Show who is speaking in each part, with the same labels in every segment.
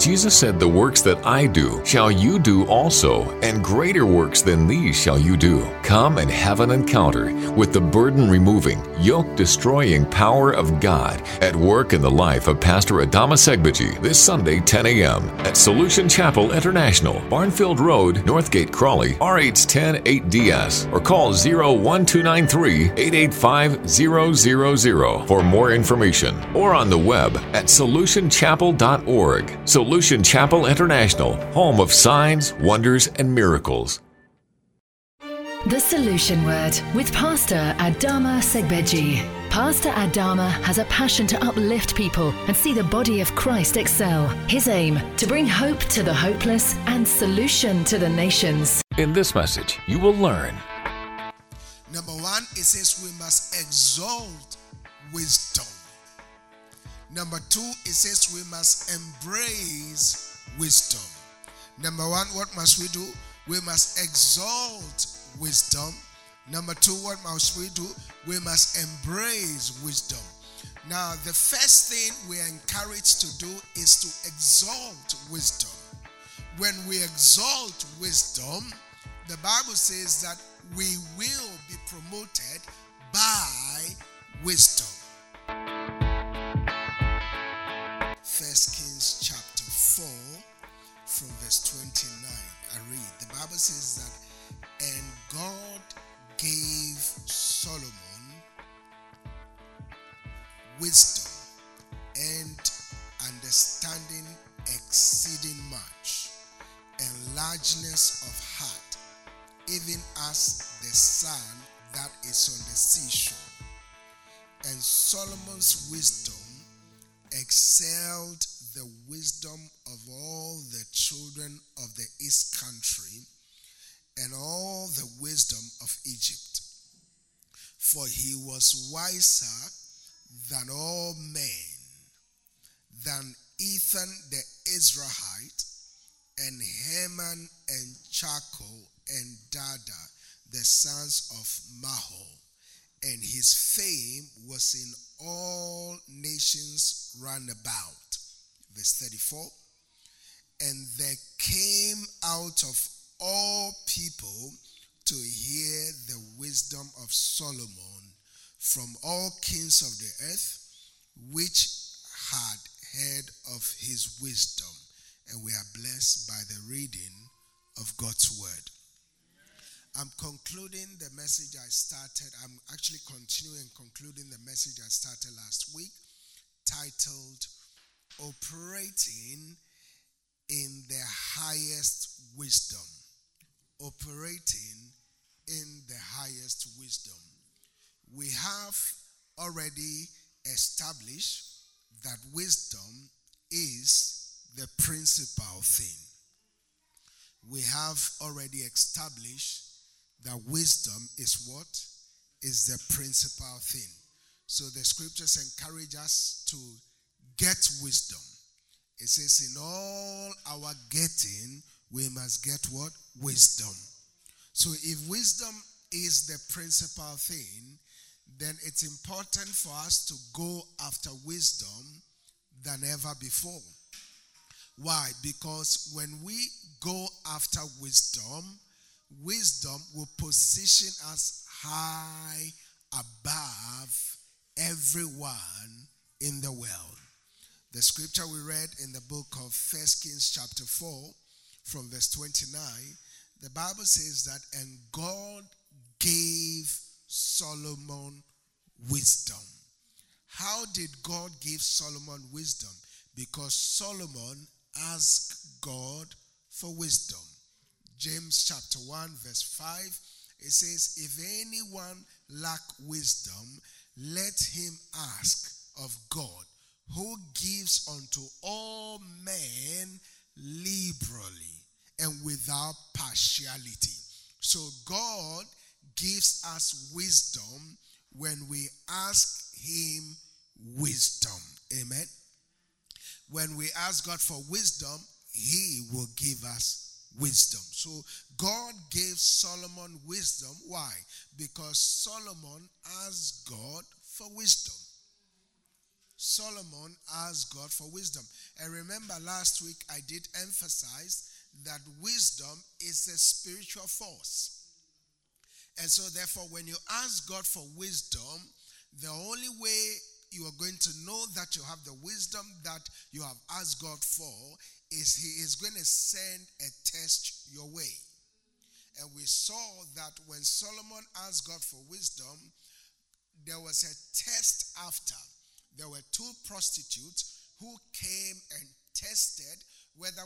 Speaker 1: Jesus said, The works that I do shall you do also, and greater works than these shall you do. Come and have an encounter with the burden removing, yoke destroying power of God at work in the life of Pastor Adama Segbaji this Sunday, 10 a.m. at Solution Chapel International, Barnfield Road, Northgate, Crawley, RH10 8DS, or call 01293 885 000 for more information, or on the web at solutionchapel.org. Solution Chapel International, home of signs, wonders, and miracles.
Speaker 2: The Solution Word with Pastor Adama Segbeji. Pastor Adama has a passion to uplift people and see the body of Christ excel. His aim to bring hope to the hopeless and solution to the nations.
Speaker 1: In this message, you will learn.
Speaker 3: Number one, it says we must exalt wisdom. Number two, it says we must embrace wisdom. Number one, what must we do? We must exalt wisdom. Number two, what must we do? We must embrace wisdom. Now, the first thing we are encouraged to do is to exalt wisdom. When we exalt wisdom, the Bible says that we will be promoted by wisdom. From verse 29. I read. The Bible says that, and God gave Solomon wisdom and understanding exceeding much, and largeness of heart, even as the sun that is on the seashore. And Solomon's wisdom excelled the wisdom of all the children of the east country and all the wisdom of Egypt. For he was wiser than all men, than Ethan the Ezrahite, and Heman and Chalcol and Darda, the sons of Mahol. And his fame was in all nations round about. Verse 34. And there came out of all people to hear the wisdom of Solomon from all kings of the earth, which had heard of his wisdom. And we are blessed by the reading of God's word. I'm concluding the message I started. I'm actually continuing concluding the message I started last week, titled Operating in the Highest Wisdom. Operating in the highest wisdom. We have already established that wisdom is the principal thing. We have already established that wisdom is what? Is the principal thing. So the scriptures encourage us to get wisdom. It says, in all our getting, we must get what? Wisdom. So if wisdom is the principal thing, then it's important for us to go after wisdom than ever before. Why? Because when we go after wisdom, wisdom will position us high above everyone in the world. The scripture we read in the book of First Kings chapter 4 from verse 29, the Bible says that and God gave Solomon wisdom. How did God give Solomon wisdom? Because Solomon asked God for wisdom. James chapter 1, verse 5, it says, If anyone lack wisdom, let him ask of God, who gives unto all men liberally and without partiality. So God gives us wisdom when we ask him wisdom. Amen. When we ask God for wisdom, he will give us wisdom. So God gave Solomon wisdom. Why? Because Solomon asked God for wisdom. Solomon asked God for wisdom. And remember, last week I did emphasize that wisdom is a spiritual force. And so, therefore, when you ask God for wisdom, the only way you are going to know that you have the wisdom that you have asked God for is He is going to send a test your way. And we saw that when Solomon asked God for wisdom, there was a test after. There were two prostitutes who came and tested whether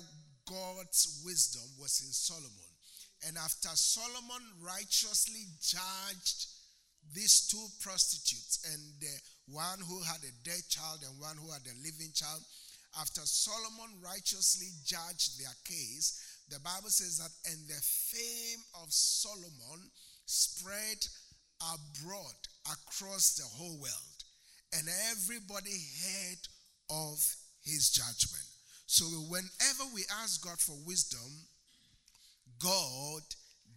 Speaker 3: God's wisdom was in Solomon. And after Solomon righteously judged these two prostitutes and the one who had a dead child and one who had a living child, after Solomon righteously judged their case, the Bible says that, and the fame of Solomon spread abroad across the whole world, and everybody heard of his judgment. So, whenever we ask God for wisdom, God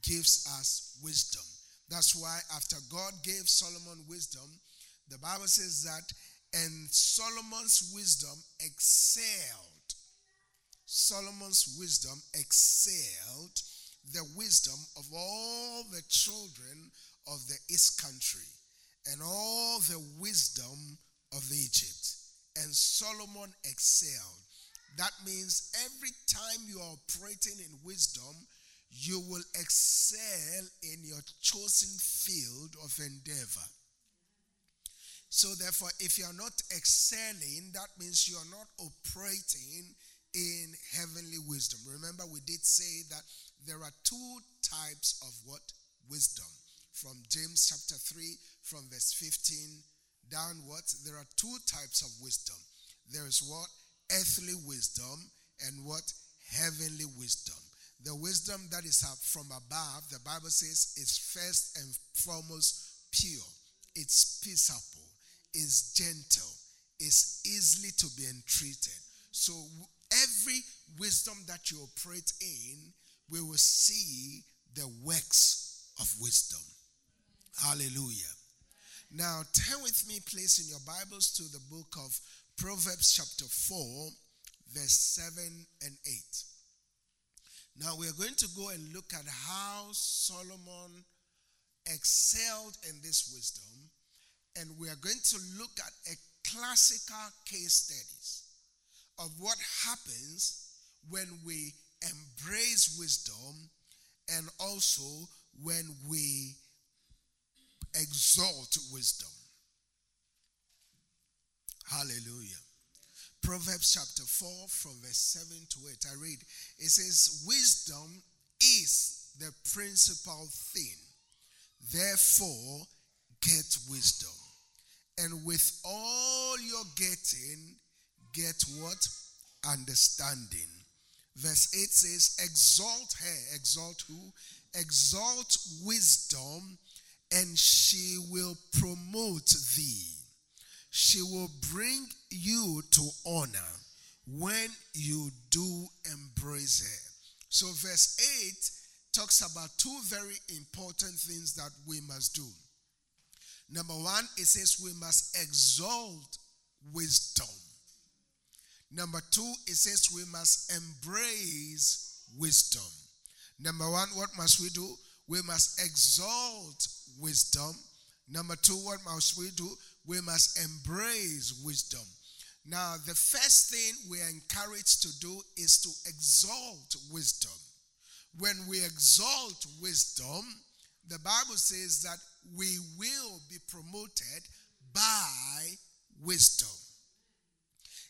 Speaker 3: gives us wisdom. That's why, after God gave Solomon wisdom, the Bible says that, and Solomon's wisdom excelled. Solomon's wisdom excelled the wisdom of all the children of the East Country and all the wisdom of Egypt. And Solomon excelled. That means every time you are operating in wisdom, you will excel in your chosen field of endeavor. So, therefore, if you are not excelling, that means you are not operating in heavenly wisdom. Remember, we did say that there are two types of what? Wisdom. From James chapter 3, from verse 15 downwards, there are two types of wisdom. There is what? Earthly wisdom and what? Heavenly wisdom. The wisdom that is up from above, the Bible says, is first and foremost pure. It's peaceable, is gentle, is easily to be entreated. So every wisdom that you operate in, we will see the works of wisdom. Hallelujah. Now, turn with me, please, in your Bibles to the book of Proverbs, chapter 4, verse 7 and 8. Now, we are going to go and look at how Solomon excelled in this wisdom, and we are going to look at a classical case studies of what happens when we embrace wisdom and also when we exalt wisdom. Hallelujah. Proverbs chapter 4, from verse 7 to 8. I read, it says, Wisdom is the principal thing. Therefore, get wisdom. And with all your getting, get what? Understanding. Verse 8 says, Exalt her. Exalt who? Exalt wisdom and she will promote thee. She will bring you to honor when you do embrace her. So, verse 8 talks about two very important things that we must do. Number one, it says we must exalt wisdom. Number two, it says we must embrace wisdom. Number one, what must we do? We must exalt wisdom. Number two, what must we do? We must embrace wisdom. Now, the first thing we are encouraged to do is to exalt wisdom. When we exalt wisdom, the Bible says that we will be promoted by wisdom.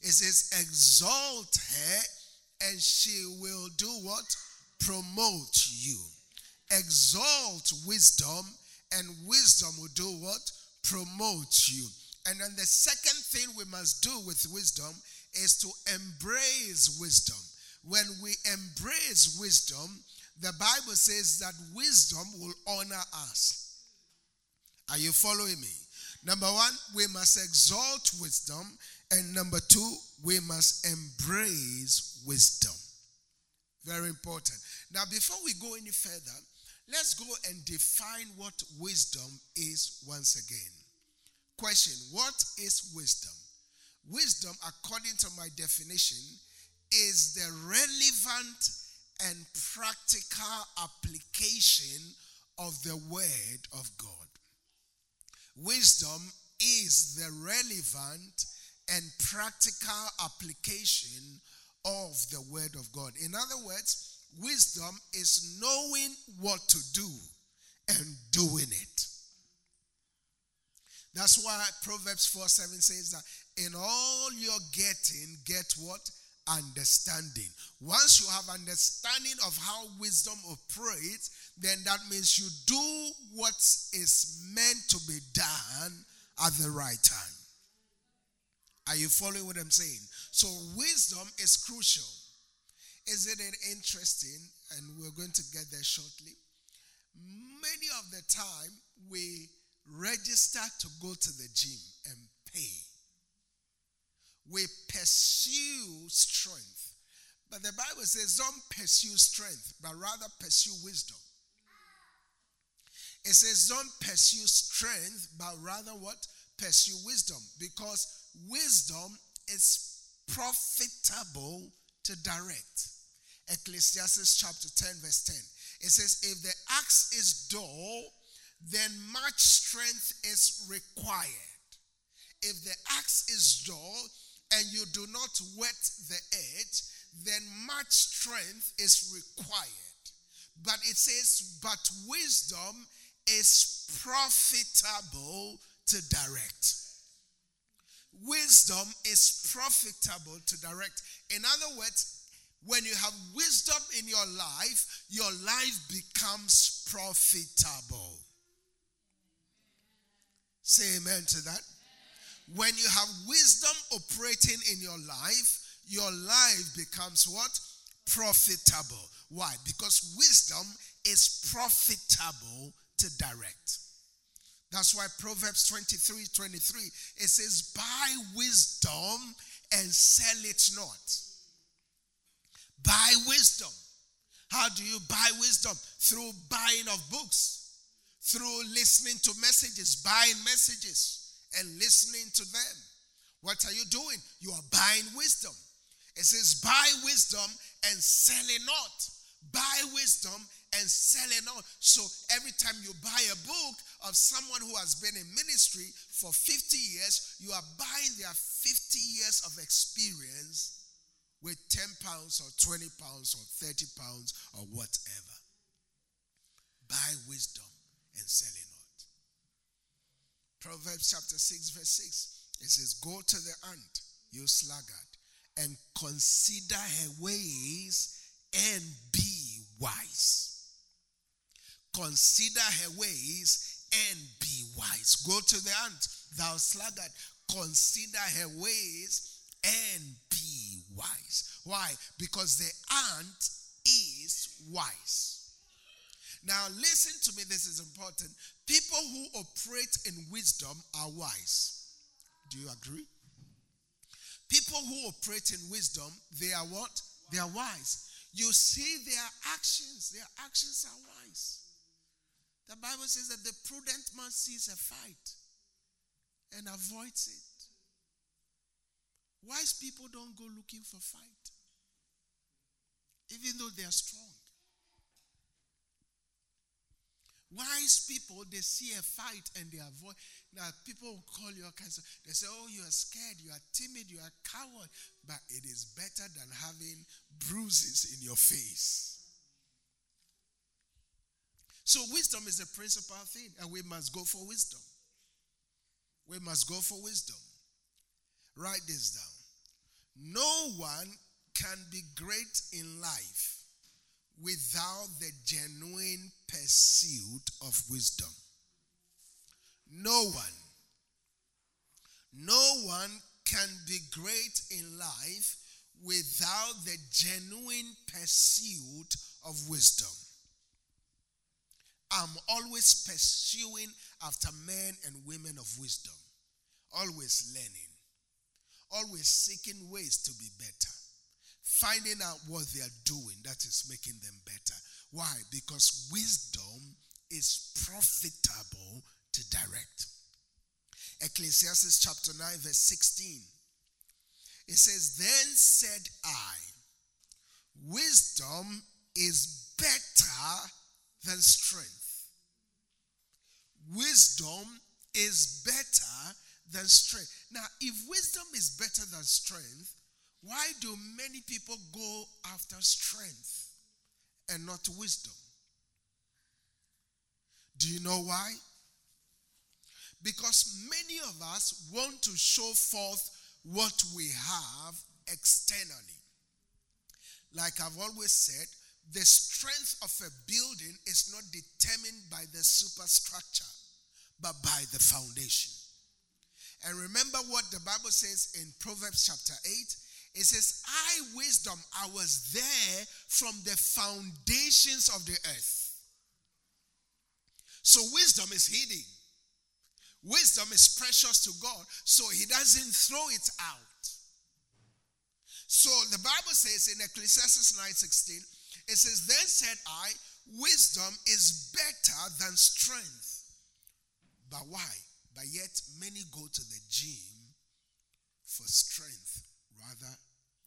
Speaker 3: It says, exalt her, and she will do what? Promote you. Exalt wisdom, and wisdom will do what? Promote you. And then the second thing we must do with wisdom is to embrace wisdom. When we embrace wisdom, the Bible says that wisdom will honor us. Are you following me? Number one, we must exalt wisdom. And number two, we must embrace wisdom. Very important. Now, before we go any further, Let's go and define what wisdom is once again. Question What is wisdom? Wisdom, according to my definition, is the relevant and practical application of the Word of God. Wisdom is the relevant and practical application of the Word of God. In other words, wisdom is knowing what to do and doing it. That's why Proverbs 4 7 says that in all you're getting, get what? Understanding. Once you have understanding of how wisdom operates, then that means you do what is meant to be done at the right time. Are you following what I'm saying? So, wisdom is crucial. Isn't it interesting? And we're going to get there shortly. Many of the time, we register to go to the gym and pay. We pursue strength. But the Bible says, don't pursue strength, but rather pursue wisdom. It says, don't pursue strength, but rather what? Pursue wisdom. Because wisdom is profitable to direct. Ecclesiastes chapter 10, verse 10. It says, if the axe is dull, then much strength is required. If the axe is dull and you do not wet the edge, then much strength is required. But it says, but wisdom is profitable to direct. Wisdom is profitable to direct. In other words, when you have wisdom in your life, your life becomes profitable. Say amen to that. When you have wisdom operating in your life, your life becomes what? Profitable. Why? Because wisdom is profitable to direct. That's why Proverbs 23 23 it says, Buy wisdom and sell it not. Buy wisdom. How do you buy wisdom? Through buying of books through listening to messages, buying messages, and listening to them. What are you doing? You are buying wisdom. It says, buy wisdom and sell it not. Buy wisdom and sell it not. So every time you buy a book of someone who has been in ministry for 50 years, you are buying their 50 years of experience with 10 pounds or 20 pounds or 30 pounds or whatever. Buy wisdom and sell it not. Proverbs chapter 6, verse 6. It says, Go to the ant, you sluggard, and consider her ways and be wise. Consider her ways and be wise. Go to the ant, thou sluggard, consider her ways and be wise. Why? Because the ant is wise. Now, listen to me, this is important. People who operate in wisdom are wise. Do you agree? People who operate in wisdom, they are what? They are wise. You see their actions, their actions are wise. The Bible says that the prudent man sees a fight and avoids it. Wise people don't go looking for fight, even though they are strong. Wise people, they see a fight and they avoid. Now, people will call you of, they say, oh, you are scared, you are timid, you are coward. But it is better than having bruises in your face. So, wisdom is a principal thing, and we must go for wisdom. We must go for wisdom. Write this down. No one can be great in life without the genuine pursuit of wisdom. No one, no one can be great in life without the genuine pursuit of wisdom. I'm always pursuing after men and women of wisdom, always learning, always seeking ways to be better finding out what they are doing that is making them better. Why? Because wisdom is profitable to direct. Ecclesiastes chapter 9, verse 16. It says, Then said I, wisdom is better than strength. Wisdom is better than strength. Now, if wisdom is better than strength, why do many people go after strength and not wisdom? Do you know why? Because many of us want to show forth what we have externally. Like I've always said, the strength of a building is not determined by the superstructure, but by the foundation. And remember what the Bible says in Proverbs chapter 8? It says, I, wisdom, I was there from the foundations of the earth. So wisdom is hidden. Wisdom is precious to God, so he doesn't throw it out. So the Bible says in Ecclesiastes 9:16, it says, Then said I, wisdom is better than strength. But why? But yet many go to the gym for strength rather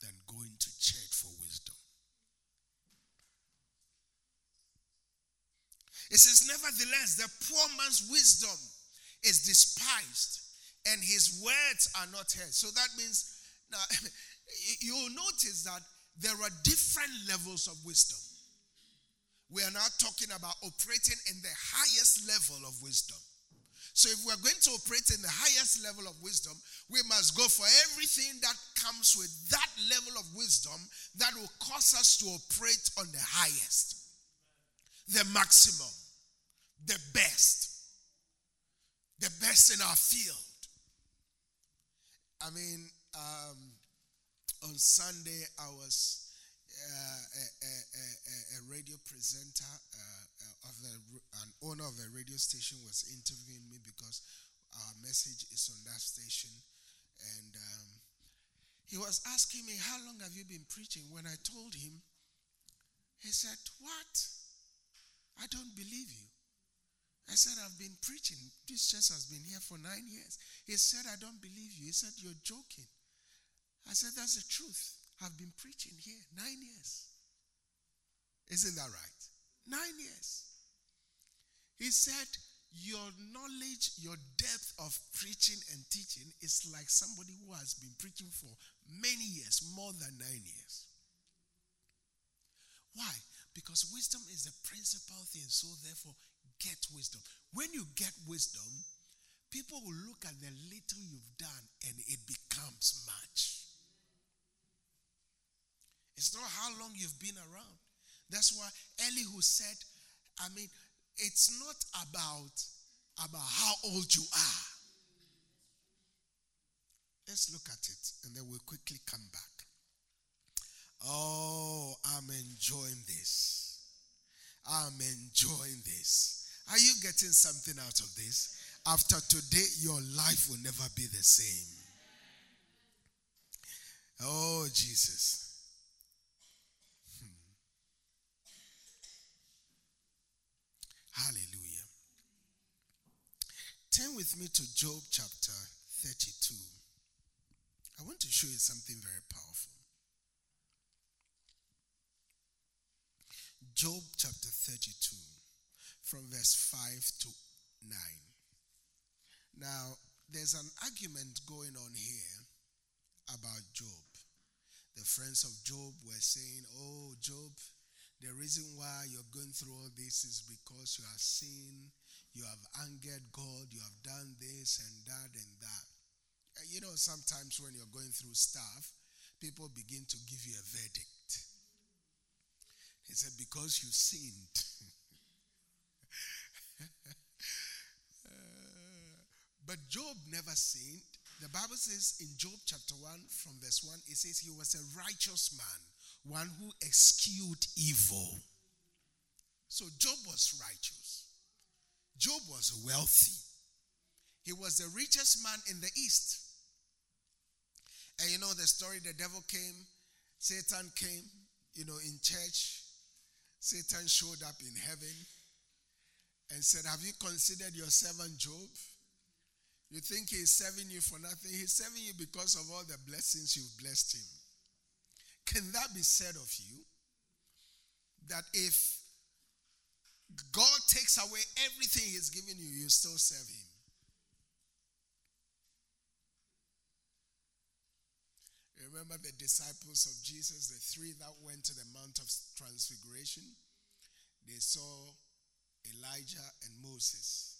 Speaker 3: than going to church for wisdom. It says, Nevertheless, the poor man's wisdom is despised and his words are not heard. So that means, now, you'll notice that there are different levels of wisdom. We are now talking about operating in the highest level of wisdom. So, if we're going to operate in the highest level of wisdom, we must go for everything that comes with that level of wisdom that will cause us to operate on the highest, the maximum, the best, the best in our field. I mean, um, on Sunday, I was a, a, radio presenter uh, of the, an owner of a radio station was interviewing me because our message is on that station. And um, he was asking me, How long have you been preaching? When I told him, he said, What? I don't believe you. I said, I've been preaching. This church has been here for nine years. He said, I don't believe you. He said, You're joking. I said, That's the truth. I've been preaching here nine years. Isn't that right? Nine years. He said, Your knowledge, your depth of preaching and teaching is like somebody who has been preaching for many years, more than nine years. Why? Because wisdom is the principal thing. So, therefore, get wisdom. When you get wisdom, people will look at the little you've done and it becomes much. It's not how long you've been around. That's why Elihu said, I mean, it's not about, about how old you are. Let's look at it and then we'll quickly come back. Oh, I'm enjoying this. I'm enjoying this. Are you getting something out of this? After today, your life will never be the same. Oh, Jesus. Hallelujah. Turn with me to Job chapter 32. I want to show you something very powerful. Job chapter 32, from verse 5 to 9. Now, there's an argument going on here about Job. The friends of Job were saying, Oh, Job, the reason why you're going through all this is because you have sinned, you have angered God, you have done this and that and that. You know, sometimes when you're going through stuff, people begin to give you a verdict. He said, Because you sinned. but Job never sinned. The Bible says in Job chapter 1, from verse 1, it says he was a righteous man one who eschewed evil. So Job was righteous. Job was wealthy. He was the richest man in the east. And you know the story the devil came, Satan came, you know, in church. Satan showed up in heaven and said, Have you considered your servant Job? You think he's serving you for nothing? He's serving you because of all the blessings you've blessed him. Can that be said of you? That if God takes away everything he's given you, you still serve him. Remember the disciples of Jesus, the three that went to the Mount of Transfiguration? They saw Elijah and Moses.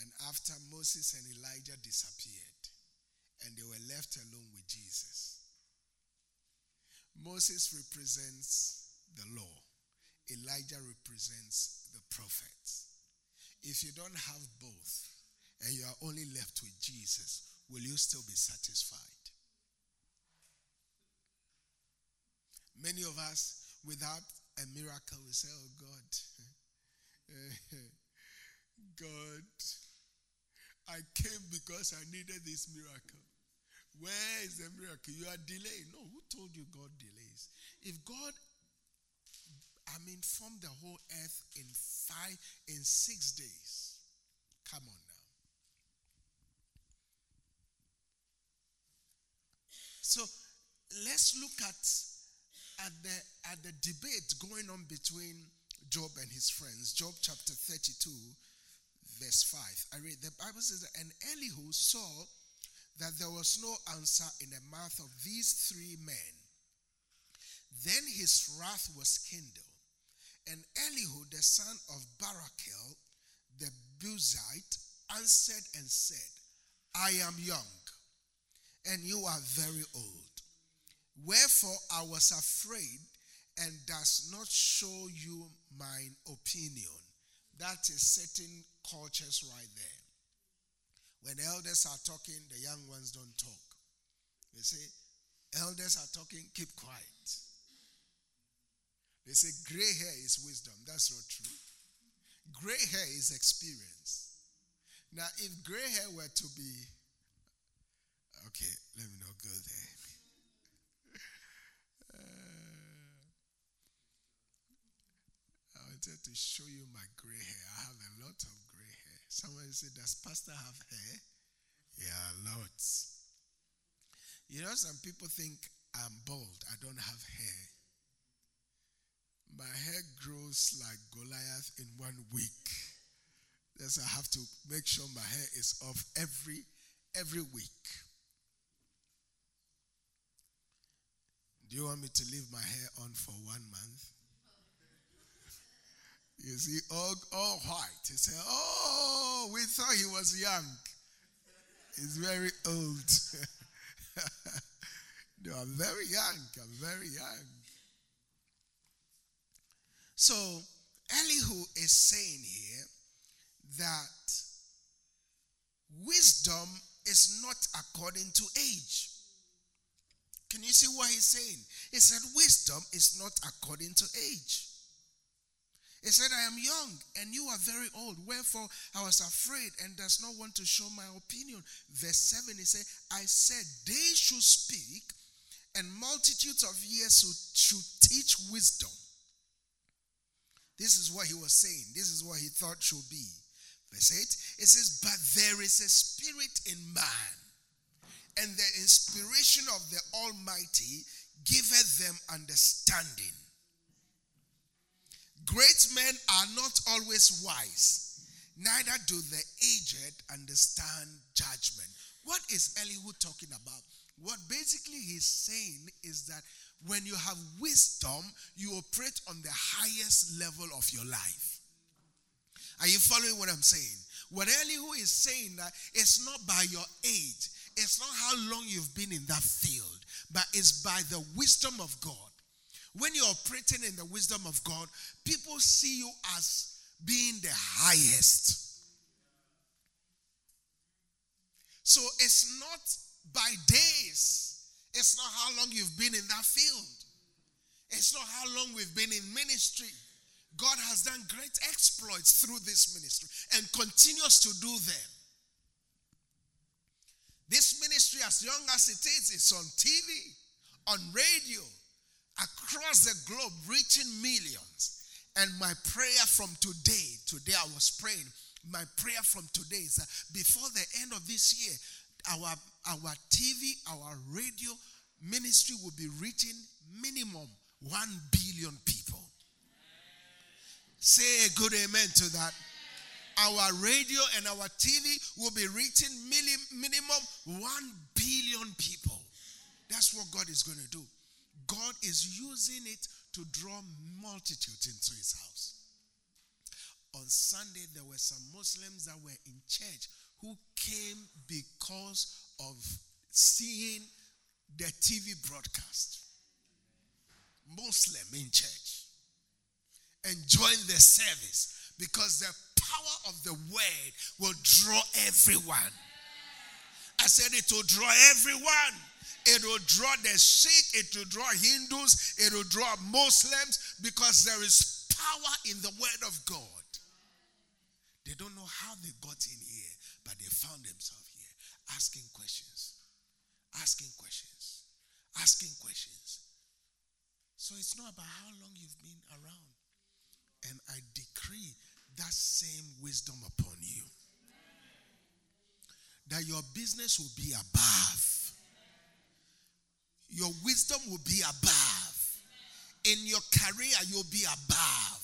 Speaker 3: And after Moses and Elijah disappeared, and they were left alone with Jesus. Moses represents the law, Elijah represents the prophets. If you don't have both and you are only left with Jesus, will you still be satisfied? Many of us, without a miracle, we say, Oh God, God, I came because I needed this miracle. Where is the miracle? You are delaying. No, who told you God delays? If God, I mean, formed the whole earth in five, in six days, come on now. So let's look at at the at the debate going on between Job and his friends. Job chapter 32, verse 5. I read the Bible says that, and Elihu saw that there was no answer in the mouth of these three men. Then his wrath was kindled, and Elihu, the son of Barachel, the Buzite, answered and said, I am young, and you are very old. Wherefore I was afraid and does not show you mine opinion. That is certain cultures right there. When the elders are talking, the young ones don't talk. They say, elders are talking, keep quiet. They say, gray hair is wisdom. That's not true. Gray hair is experience. Now, if gray hair were to be, okay, let me not go there. I wanted to show you my gray hair. I have a lot of. Someone said, Does Pastor have hair? Yeah, lots. You know, some people think I'm bald. I don't have hair. My hair grows like Goliath in one week. Thus, I have to make sure my hair is off every every week. Do you want me to leave my hair on for one month? You see, all, all white. He said, Oh, we thought he was young. He's very old. no, I'm very young. I'm very young. So, Elihu is saying here that wisdom is not according to age. Can you see what he's saying? He said, Wisdom is not according to age. He said, I am young and you are very old. Wherefore I was afraid and does not want to show my opinion. Verse 7, he said, I said, they should speak and multitudes of years should teach wisdom. This is what he was saying. This is what he thought should be. Verse 8, it says, But there is a spirit in man, and the inspiration of the Almighty giveth them understanding. Great men are not always wise, neither do the aged understand judgment. What is Elihu talking about? What basically he's saying is that when you have wisdom, you operate on the highest level of your life. Are you following what I'm saying? What Elihu is saying that it's not by your age, it's not how long you've been in that field, but it's by the wisdom of God. When you're operating in the wisdom of God, people see you as being the highest. So it's not by days, it's not how long you've been in that field, it's not how long we've been in ministry. God has done great exploits through this ministry and continues to do them. This ministry, as young as it is, is on TV, on radio, across the globe, reaching millions. And my prayer from today, today I was praying, My prayer from today is that before the end of this year, our, our TV, our radio ministry will be reaching minimum 1 billion people. Say a good amen to that. Our radio and our TV will be reaching minimum 1 billion people. That's what God is going to do. God is using it to draw multitudes into his house. On Sunday, there were some Muslims that were in church who came because of seeing the TV broadcast. Muslim in church and join the service because the power of the word will draw everyone. I said it will draw everyone. It will draw the Sikh, it will draw Hindus, it will draw Muslims because there is power in the word of God. They don't know how they got in here, but they found themselves here asking questions, asking questions, asking questions. So it's not about how long you've been around. And I decree that same wisdom upon you. That your business will be above. Your wisdom will be above. In your career, you'll be above.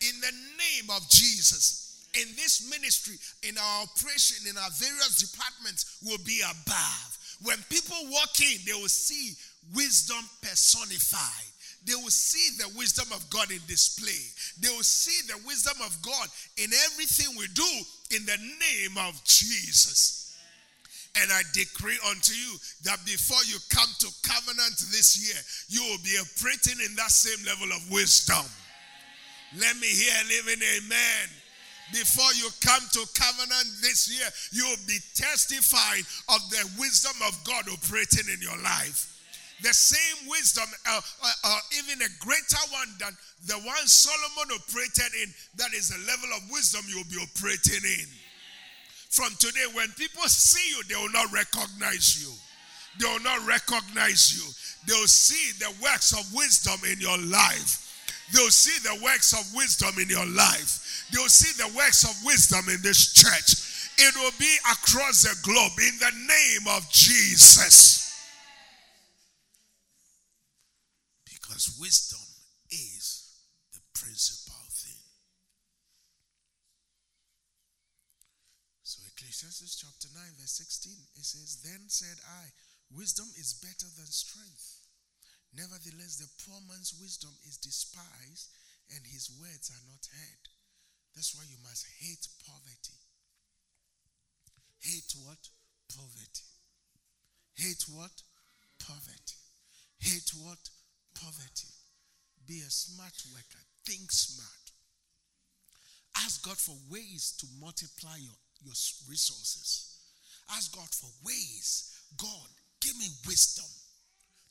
Speaker 3: In the name of Jesus. In this ministry, in our operation, in our various departments, will be above. When people walk in, they will see wisdom personified. They will see the wisdom of God in display. They will see the wisdom of God in everything we do in the name of Jesus. And I decree unto you that before you come to covenant this year, you will be operating in that same level of wisdom. Let me hear a living amen. Before you come to covenant this year, you will be testifying of the wisdom of God operating in your life. The same wisdom, uh, uh, uh, even a greater one than the one Solomon operated in, that is the level of wisdom you'll be operating in. From today, when people see you, they will not recognize you. They will not recognize you. They will see the works of wisdom in your life. They will see the works of wisdom in your life. They will see the works of wisdom in this church. It will be across the globe in the name of Jesus. Because wisdom is the principal thing. So, Ecclesiastes chapter 9, verse 16, it says, Then said I, Wisdom is better than strength. Nevertheless, the poor man's wisdom is despised, and his words are not heard. That's why you must hate poverty. Hate what? Poverty. Hate what? Poverty. Hate what? Poverty. Be a smart worker. Think smart. Ask God for ways to multiply your, your resources. Ask God for ways. God, give me wisdom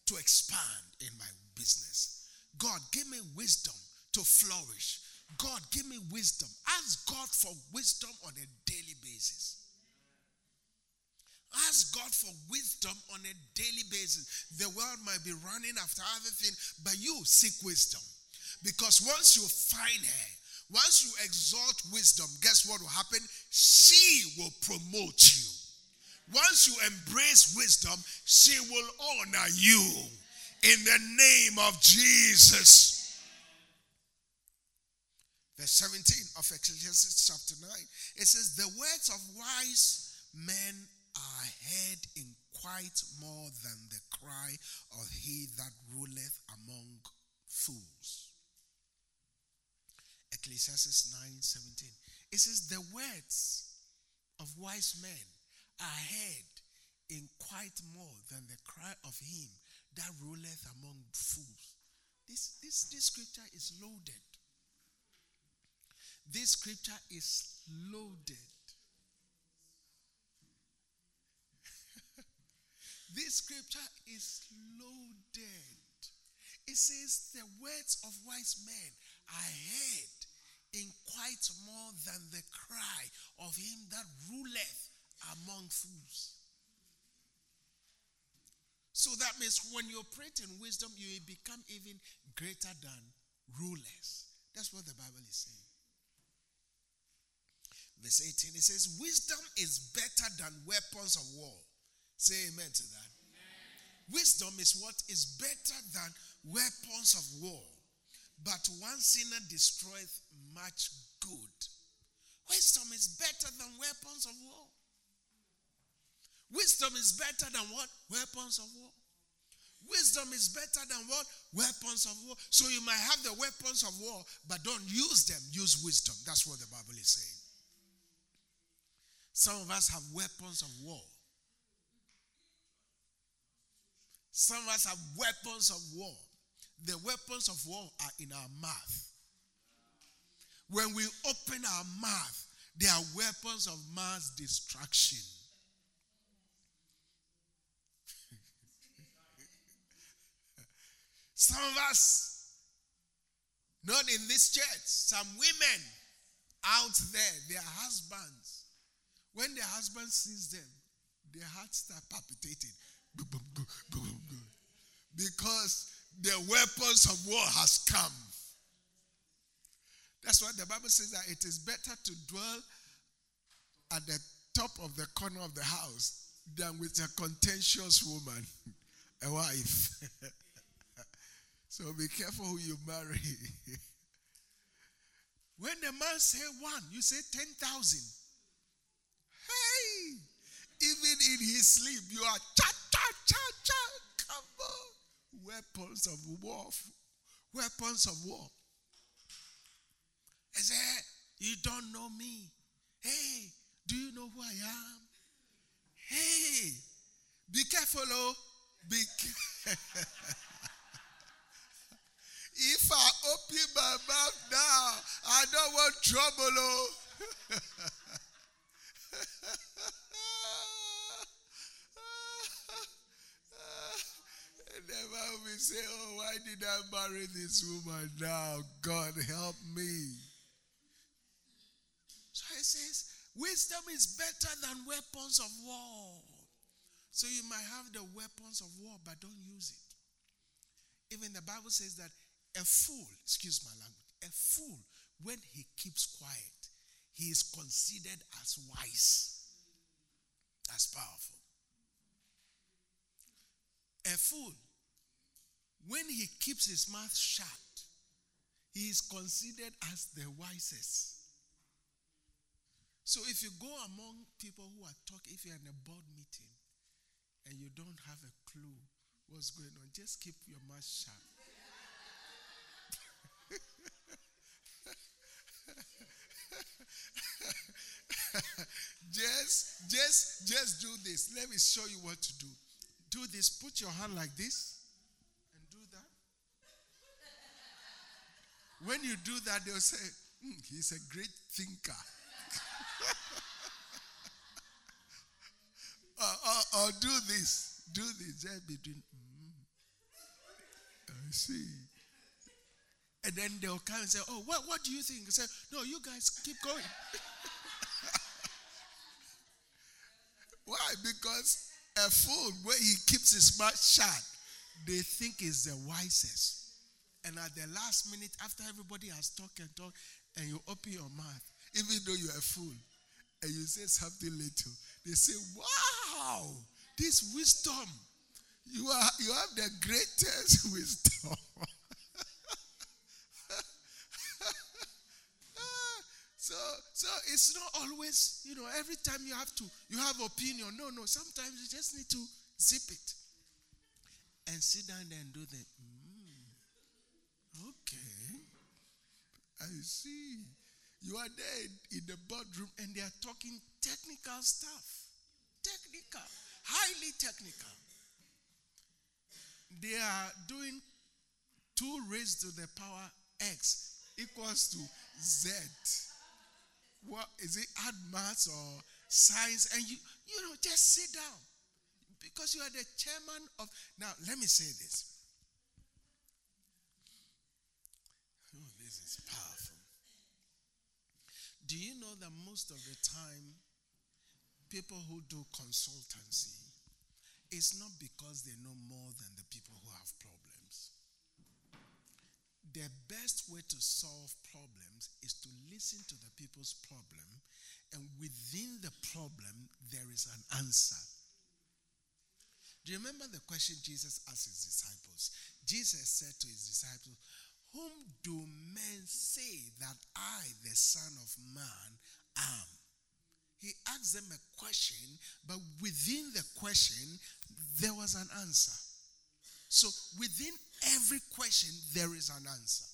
Speaker 3: to expand in my business. God, give me wisdom to flourish. God, give me wisdom. Ask God for wisdom on a daily basis. Ask God for wisdom on a daily basis. The world might be running after other things, but you seek wisdom. Because once you find her, once you exalt wisdom, guess what will happen? She will promote you. Once you embrace wisdom, she will honor you in the name of Jesus. Verse 17 of Ecclesiastes chapter 9 it says, The words of wise men are heard in quite more than the cry of he that ruleth among fools. Ecclesiastes 9 17. It says, The words of wise men are heard in quite more than the cry of him that ruleth among fools. This, this, this scripture is loaded. This scripture is loaded. this scripture is loaded. It says, The words of wise men are heard in quite more than the cry of him that ruleth among fools. So that means when you operate in wisdom, you become even greater than rulers. That's what the Bible is saying. Verse 18, it says, Wisdom is better than weapons of war. Say amen to that. Amen. Wisdom is what is better than weapons of war. But one sinner destroyeth much good. Wisdom is better than weapons of war. Wisdom is better than what? Weapons of war. Wisdom is better than what? Weapons of war. So you might have the weapons of war, but don't use them. Use wisdom. That's what the Bible is saying. Some of us have weapons of war. Some of us have weapons of war. The weapons of war are in our mouth. When we open our mouth, they are weapons of mass destruction. Some of us, not in this church, some women out there, their husbands, when their husband sees them, their hearts start palpitating. Because the weapons of war has come. That's why the Bible says that it is better to dwell at the top of the corner of the house than with a contentious woman, a wife. so be careful who you marry. when the man say one, you say 10,000. Hey! Even in his sleep, you are cha cha cha cha. Weapons of war. Weapons of war. I said, You don't know me. Hey, do you know who I am? Hey, be careful, oh. Be If I open my mouth now, I don't want trouble, oh. Never we say, Oh, why did I marry this woman now? God help me. So he says, Wisdom is better than weapons of war. So you might have the weapons of war, but don't use it. Even the Bible says that a fool, excuse my language, a fool, when he keeps quiet, he is considered as wise. That's powerful. A fool, when he keeps his mouth shut, he is considered as the wisest. So if you go among people who are talking, if you're in a board meeting and you don't have a clue what's going on, just keep your mouth shut. just, just, just do this. Let me show you what to do. Do this. Put your hand like this and do that. When you do that, they'll say, mm, "He's a great thinker." or, or, or, do this. Do this. Just between. Mm, I see. And then they'll come and say, Oh, what, what do you think? I say, No, you guys keep going. Why? Because a fool, where he keeps his mouth shut, they think is the wisest. And at the last minute, after everybody has talked and talked, and you open your mouth, even though you're a fool, and you say something little, they say, Wow, this wisdom. You are you have the greatest wisdom. So, so it's not always, you know, every time you have to, you have opinion. No, no. Sometimes you just need to zip it and sit down there and do the. Mm, okay, I see. You are there in the boardroom and they are talking technical stuff, technical, highly technical. They are doing two raised to the power x equals to z what is it add maths or science and you you know just sit down because you are the chairman of now let me say this oh this is powerful do you know that most of the time people who do consultancy it's not because they know more than the people who have problems the best way to solve problems is to listen to the people's problem, and within the problem, there is an answer. Do you remember the question Jesus asked his disciples? Jesus said to his disciples, Whom do men say that I, the Son of Man, am? He asked them a question, but within the question, there was an answer. So within every question, there is an answer.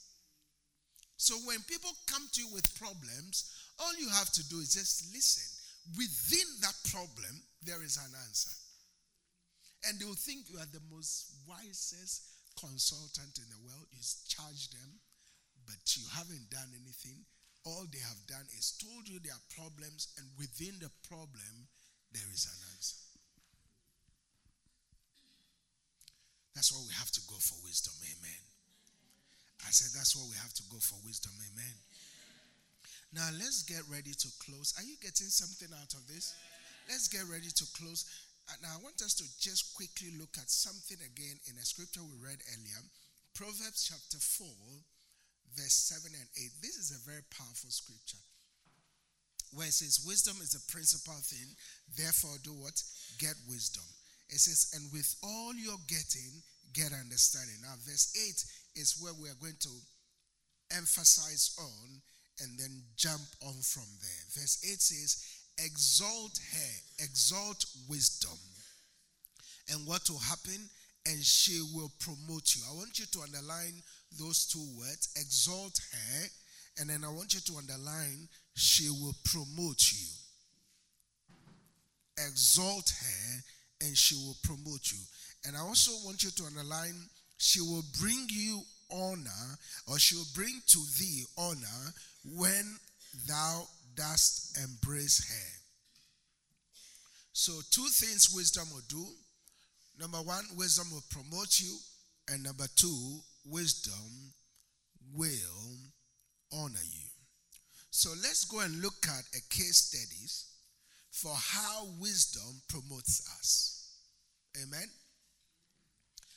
Speaker 3: So when people come to you with problems, all you have to do is just listen. Within that problem, there is an answer. And they will think you are the most wisest consultant in the world. You charge them, but you haven't done anything. All they have done is told you their problems, and within the problem, there is an answer. That's why we have to go for wisdom. Amen. I said that's why we have to go for wisdom. Amen. Now let's get ready to close. Are you getting something out of this? Let's get ready to close. Uh, now I want us to just quickly look at something again in a scripture we read earlier. Proverbs chapter 4, verse 7 and 8. This is a very powerful scripture. Where it says, Wisdom is the principal thing, therefore do what? Get wisdom. It says, and with all you're getting, get understanding. Now, verse 8 is where we are going to emphasize on and then jump on from there. Verse 8 says, Exalt her, exalt wisdom. And what will happen? And she will promote you. I want you to underline those two words exalt her, and then I want you to underline she will promote you. Exalt her and she will promote you. And I also want you to underline, she will bring you honor, or she will bring to thee honor when thou dost embrace her. So, two things wisdom will do. Number one, wisdom will promote you. And number two, wisdom will honor you. So, let's go and look at a case studies for how wisdom promotes us. Amen.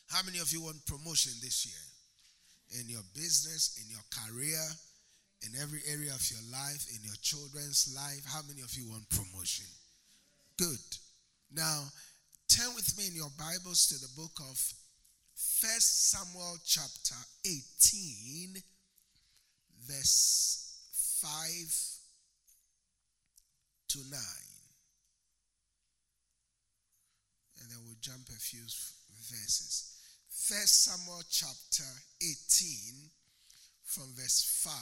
Speaker 3: How many of you want promotion this year? In your business, in your career, in every area of your life, in your children's life? How many of you want promotion? Good. Now, turn with me in your Bibles to the book of First Samuel chapter 18, verse 5 to 9. And then we'll jump a few verses. First Samuel chapter 18, from verse 5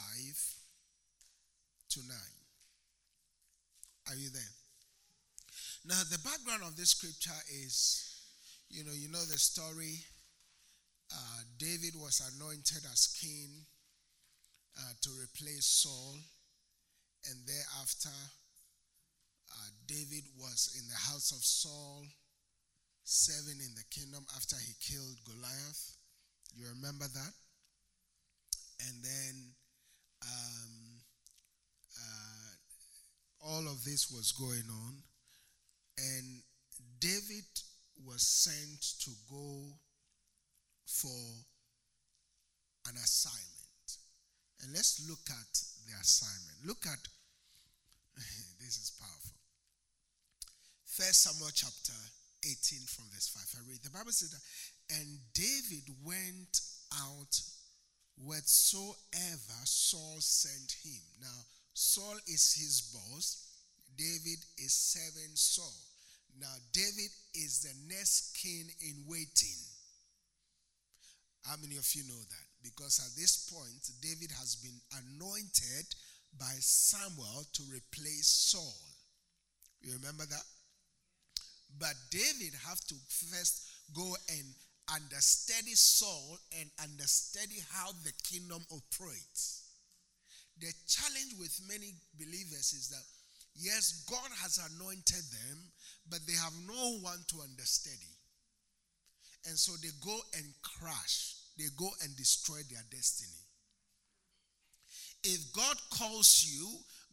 Speaker 3: to 9. Are you there? Now, the background of this scripture is you know, you know the story. Uh, David was anointed as king uh, to replace Saul, and thereafter, uh, David was in the house of Saul, serving in the kingdom after he killed Goliath. You remember that? And then um, uh, all of this was going on, and David was sent to go for an assignment. And let's look at the assignment. Look at this is powerful. First Samuel chapter 18 from verse 5. I read. The Bible said that, and David went out whatsoever Saul sent him. Now, Saul is his boss. David is serving Saul. Now, David is the next king in waiting. How many of you know that? Because at this point, David has been anointed by Samuel to replace Saul. You remember that? But David have to first go and understudy Saul and understudy how the kingdom operates. The challenge with many believers is that yes, God has anointed them, but they have no one to understudy. And so they go and crash, they go and destroy their destiny. If God calls you,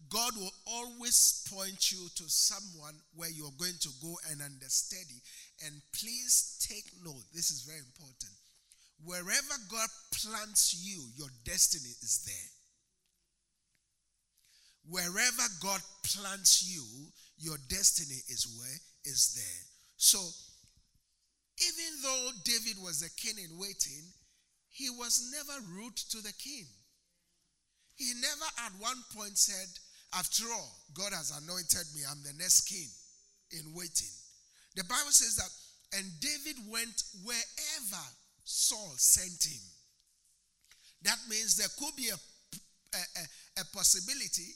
Speaker 3: God will always point you to someone where you're going to go and understudy. And please take note, this is very important. Wherever God plants you, your destiny is there. Wherever God plants you, your destiny is where is there. So, even though David was a king in waiting, he was never rude to the king. He never at one point said, After all, God has anointed me, I'm the next king in waiting. The Bible says that, and David went wherever Saul sent him. That means there could be a, a, a, possibility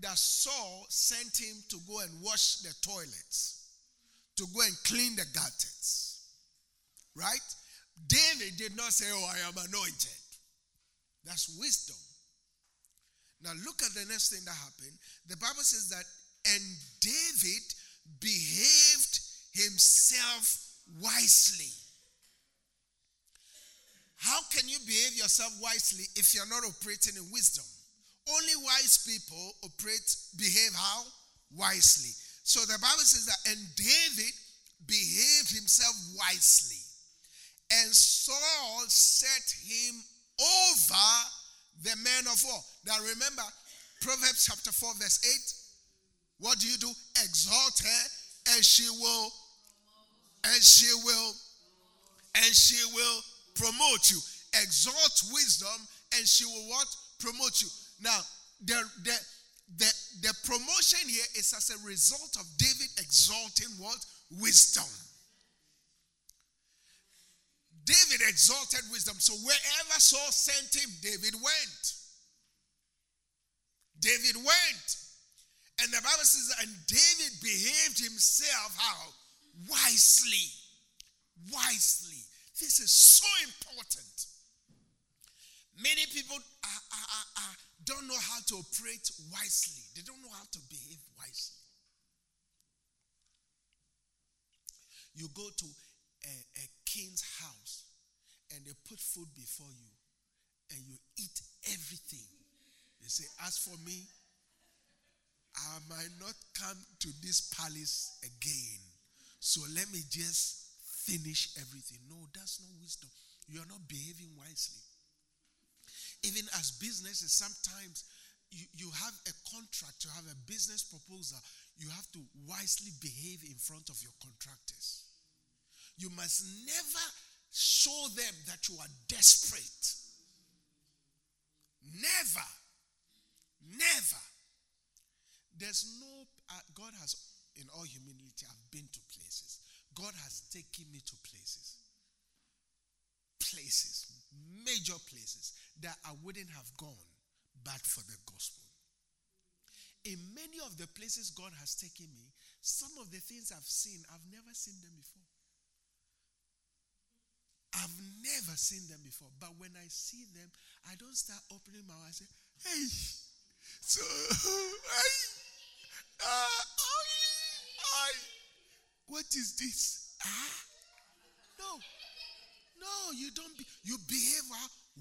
Speaker 3: that Saul sent him to go and wash the toilets, to go and clean the gutters. Right? David did not say, Oh, I am anointed. That's wisdom. Now look at the next thing that happened. The Bible says that, and David behaved himself wisely. How can you behave yourself wisely if you're not operating in wisdom? Only wise people operate, behave how? Wisely. So the Bible says that, and David behaved himself wisely. And Saul set him over the men of war. Now remember, Proverbs chapter 4, verse 8. What do you do? Exalt her, and she will, and she will, and she will promote you. Exalt wisdom, and she will what? Promote you. Now, the, the, the, the promotion here is as a result of David exalting what? Wisdom. David exalted wisdom. So wherever Saul sent him, David went. David went. And the Bible says, and David behaved himself how? Wisely. Wisely. This is so important. Many people are, are, are, don't know how to operate wisely, they don't know how to behave wisely. You go to a, a king's house and they put food before you and you eat everything. They say, As for me, I might not come to this palace again. So let me just finish everything. No, that's no wisdom. You are not behaving wisely. Even as businesses, sometimes you, you have a contract, you have a business proposal, you have to wisely behave in front of your contractors. You must never show them that you are desperate. Never. Never. There's no, uh, God has, in all humility, I've been to places. God has taken me to places. Places, major places that I wouldn't have gone but for the gospel. In many of the places God has taken me, some of the things I've seen, I've never seen them before. I've never seen them before. But when I see them, I don't start opening my eyes. I say, hey, so, hey, uh, I, I, what is this? Ah, no, no, you don't. Be, you behave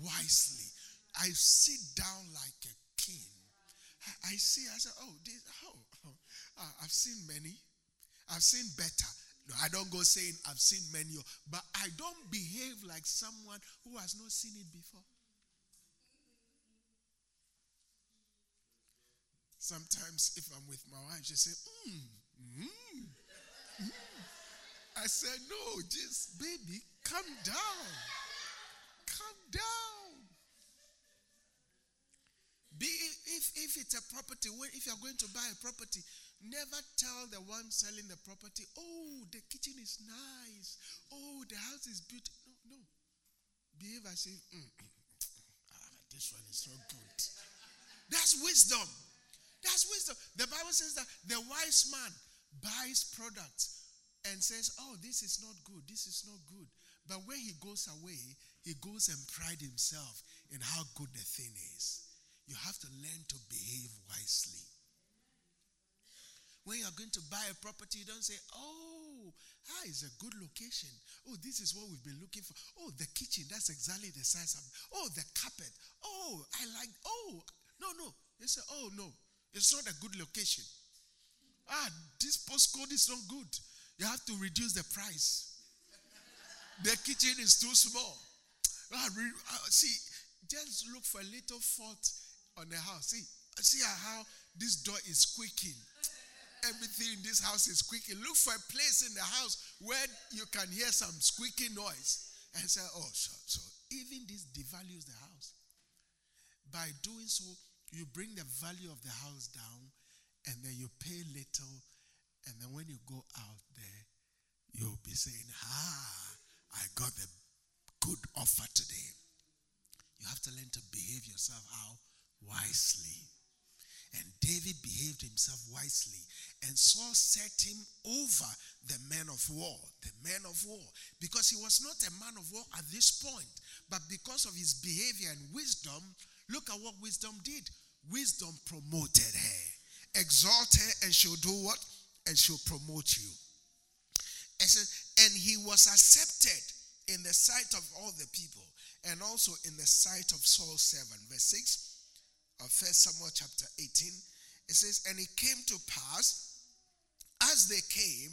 Speaker 3: wisely. I sit down like a king. I, I see. I say, oh, this, oh, oh uh, I've seen many. I've seen better. I don't go saying I've seen many, but I don't behave like someone who has not seen it before. Sometimes, if I'm with my wife, she say, mm, mm, mm. I said, no, just baby, calm down. Calm down. Be if, if it's a property, if you're going to buy a property, Never tell the one selling the property, oh, the kitchen is nice. Oh, the house is beautiful. No, no. Behave as if, mm, mm, ah, this one is so good. That's wisdom. That's wisdom. The Bible says that the wise man buys products and says, oh, this is not good. This is not good. But when he goes away, he goes and pride himself in how good the thing is. You have to learn to behave wisely. When you are going to buy a property, you don't say, oh, ah, it's a good location. Oh, this is what we've been looking for. Oh, the kitchen, that's exactly the size of Oh, the carpet. Oh, I like, oh, no, no. They say, oh, no, it's not a good location. Ah, this postcode is not good. You have to reduce the price. the kitchen is too small. I re- uh, see, just look for a little fault on the house. See, see how this door is squeaking. Everything in this house is squeaking. Look for a place in the house where you can hear some squeaking noise and say, oh, so, so even this devalues the house. By doing so, you bring the value of the house down and then you pay little. And then when you go out there, you'll be saying, Ah, I got the good offer today. You have to learn to behave yourself how? Wisely. And David behaved himself wisely. And Saul set him over the men of war, the men of war, because he was not a man of war at this point. But because of his behavior and wisdom, look at what wisdom did. Wisdom promoted her, exalt her, and she'll do what? And she'll promote you. And, he was accepted in the sight of all the people and also in the sight of Saul's servant. Verse 6 of First Samuel chapter 18. It says, And it came to pass as they came,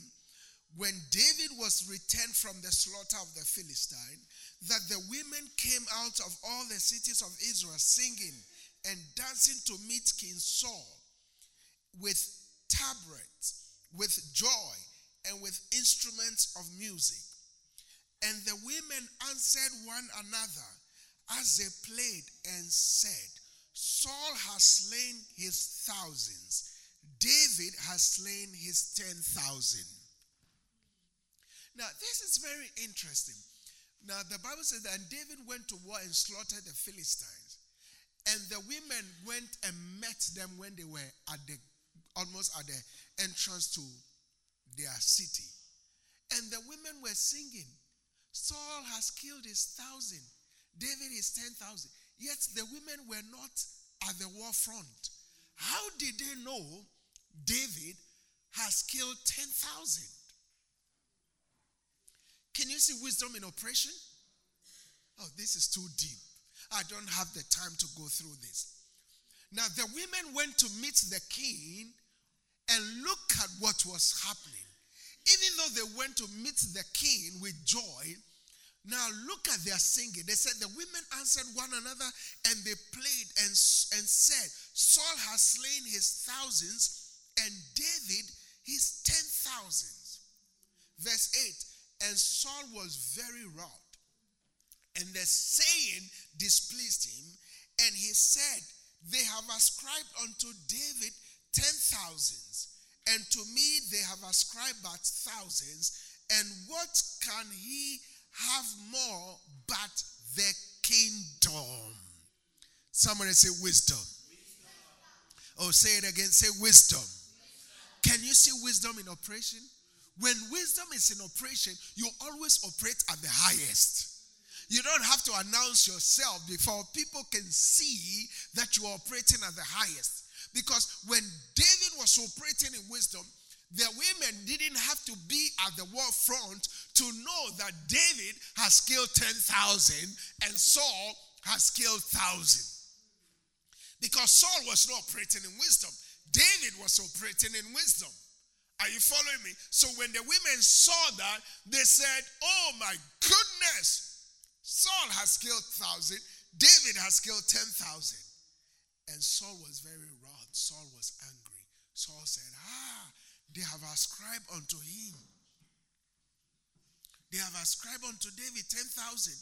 Speaker 3: when David was returned from the slaughter of the Philistine, that the women came out of all the cities of Israel singing and dancing to meet King Saul with tabrets, with joy, and with instruments of music. And the women answered one another as they played and said, Saul has slain his thousands David has slain his 10,000. Now, this is very interesting. Now, the Bible says that David went to war and slaughtered the Philistines. And the women went and met them when they were at the almost at the entrance to their city. And the women were singing, Saul has killed his thousand, David his ten thousand. Yet the women were not at the war front. How did they know David has killed 10,000. Can you see wisdom in operation? Oh, this is too deep. I don't have the time to go through this. Now, the women went to meet the king and look at what was happening. Even though they went to meet the king with joy, now look at their singing. They said the women answered one another and they played and, and said, Saul has slain his thousands and David his ten thousands. Verse 8 And Saul was very wroth, and the saying displeased him, and he said, They have ascribed unto David ten thousands, and to me they have ascribed but thousands, and what can he have more but the kingdom? Somebody say wisdom. wisdom. Oh, say it again. Say wisdom. Can you see wisdom in operation? When wisdom is in operation, you always operate at the highest. You don't have to announce yourself before people can see that you are operating at the highest. Because when David was operating in wisdom, the women didn't have to be at the war front to know that David has killed 10,000 and Saul has killed 1,000. Because Saul was not operating in wisdom. David was operating in wisdom. Are you following me? So when the women saw that, they said, Oh my goodness, Saul has killed thousand, David has killed ten thousand. And Saul was very wroth. Saul was angry. Saul said, Ah, they have ascribed unto him. They have ascribed unto David ten thousand,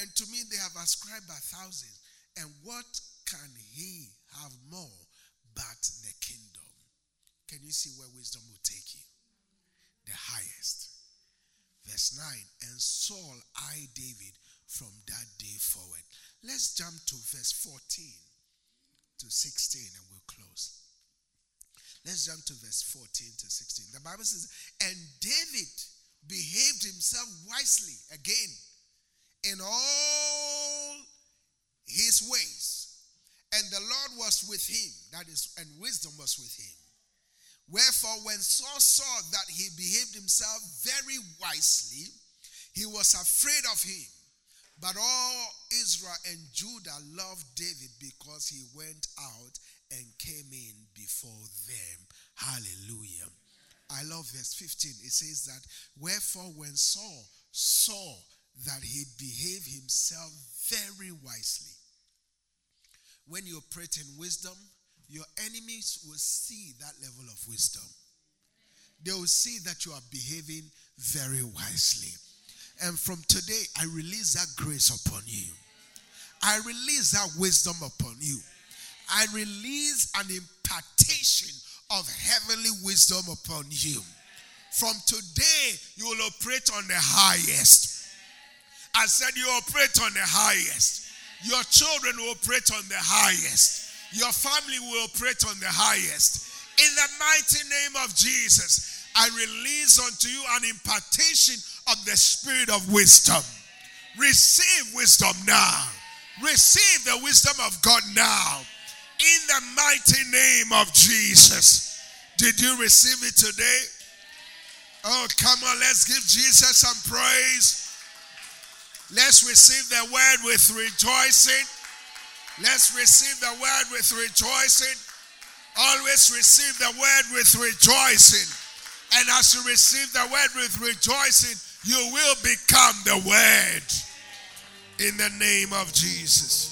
Speaker 3: and to me they have ascribed a thousand. And what can he have more but the kingdom. Can you see where wisdom will take you? The highest. Verse 9 And Saul eyed David from that day forward. Let's jump to verse 14 to 16 and we'll close. Let's jump to verse 14 to 16. The Bible says, And David behaved himself wisely again in all his ways and the Lord was with him. That is, and wisdom was with him. Wherefore, when Saul saw that he behaved himself very wisely, he was afraid of him. But all Israel and Judah loved David because he went out and came in before them. Hallelujah. I love verse 15. It says that, Wherefore, when Saul saw that he behaved himself very wisely. When you operate in wisdom, your enemies will see that level of wisdom. They will see that you are behaving very wisely. And from today, I release that grace upon you. I release that wisdom upon you. I release an impartation of heavenly wisdom upon you. From today, you will operate on the highest. I said you operate on the highest. Your children will operate on the highest. Your family will operate on the highest. In the mighty name of Jesus, I release unto you an impartation of the spirit of wisdom. Receive wisdom now. Receive the wisdom of God now. In the mighty name of Jesus. Did you receive it today? Oh, come on, let's give Jesus some praise. Let's receive the word with rejoicing. Let's receive the word with rejoicing. Always receive the word with rejoicing. And as you receive the word with rejoicing, you will become the word in the name of Jesus.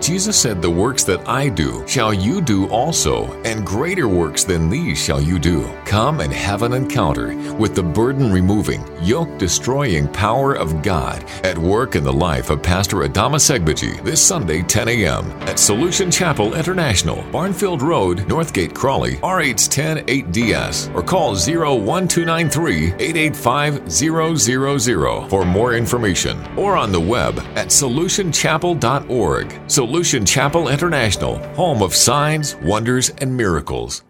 Speaker 1: Jesus said, The works that I do shall you do also, and greater works than these shall you do. Come and have an encounter with the burden removing, yoke destroying power of God at work in the life of Pastor Adama Segbeji this Sunday, 10 a.m. at Solution Chapel International, Barnfield Road, Northgate, Crawley, RH10 8DS, or call 01293 885 000 for more information, or on the web at solutionchapel.org. Solution Chapel International, home of signs, wonders, and miracles.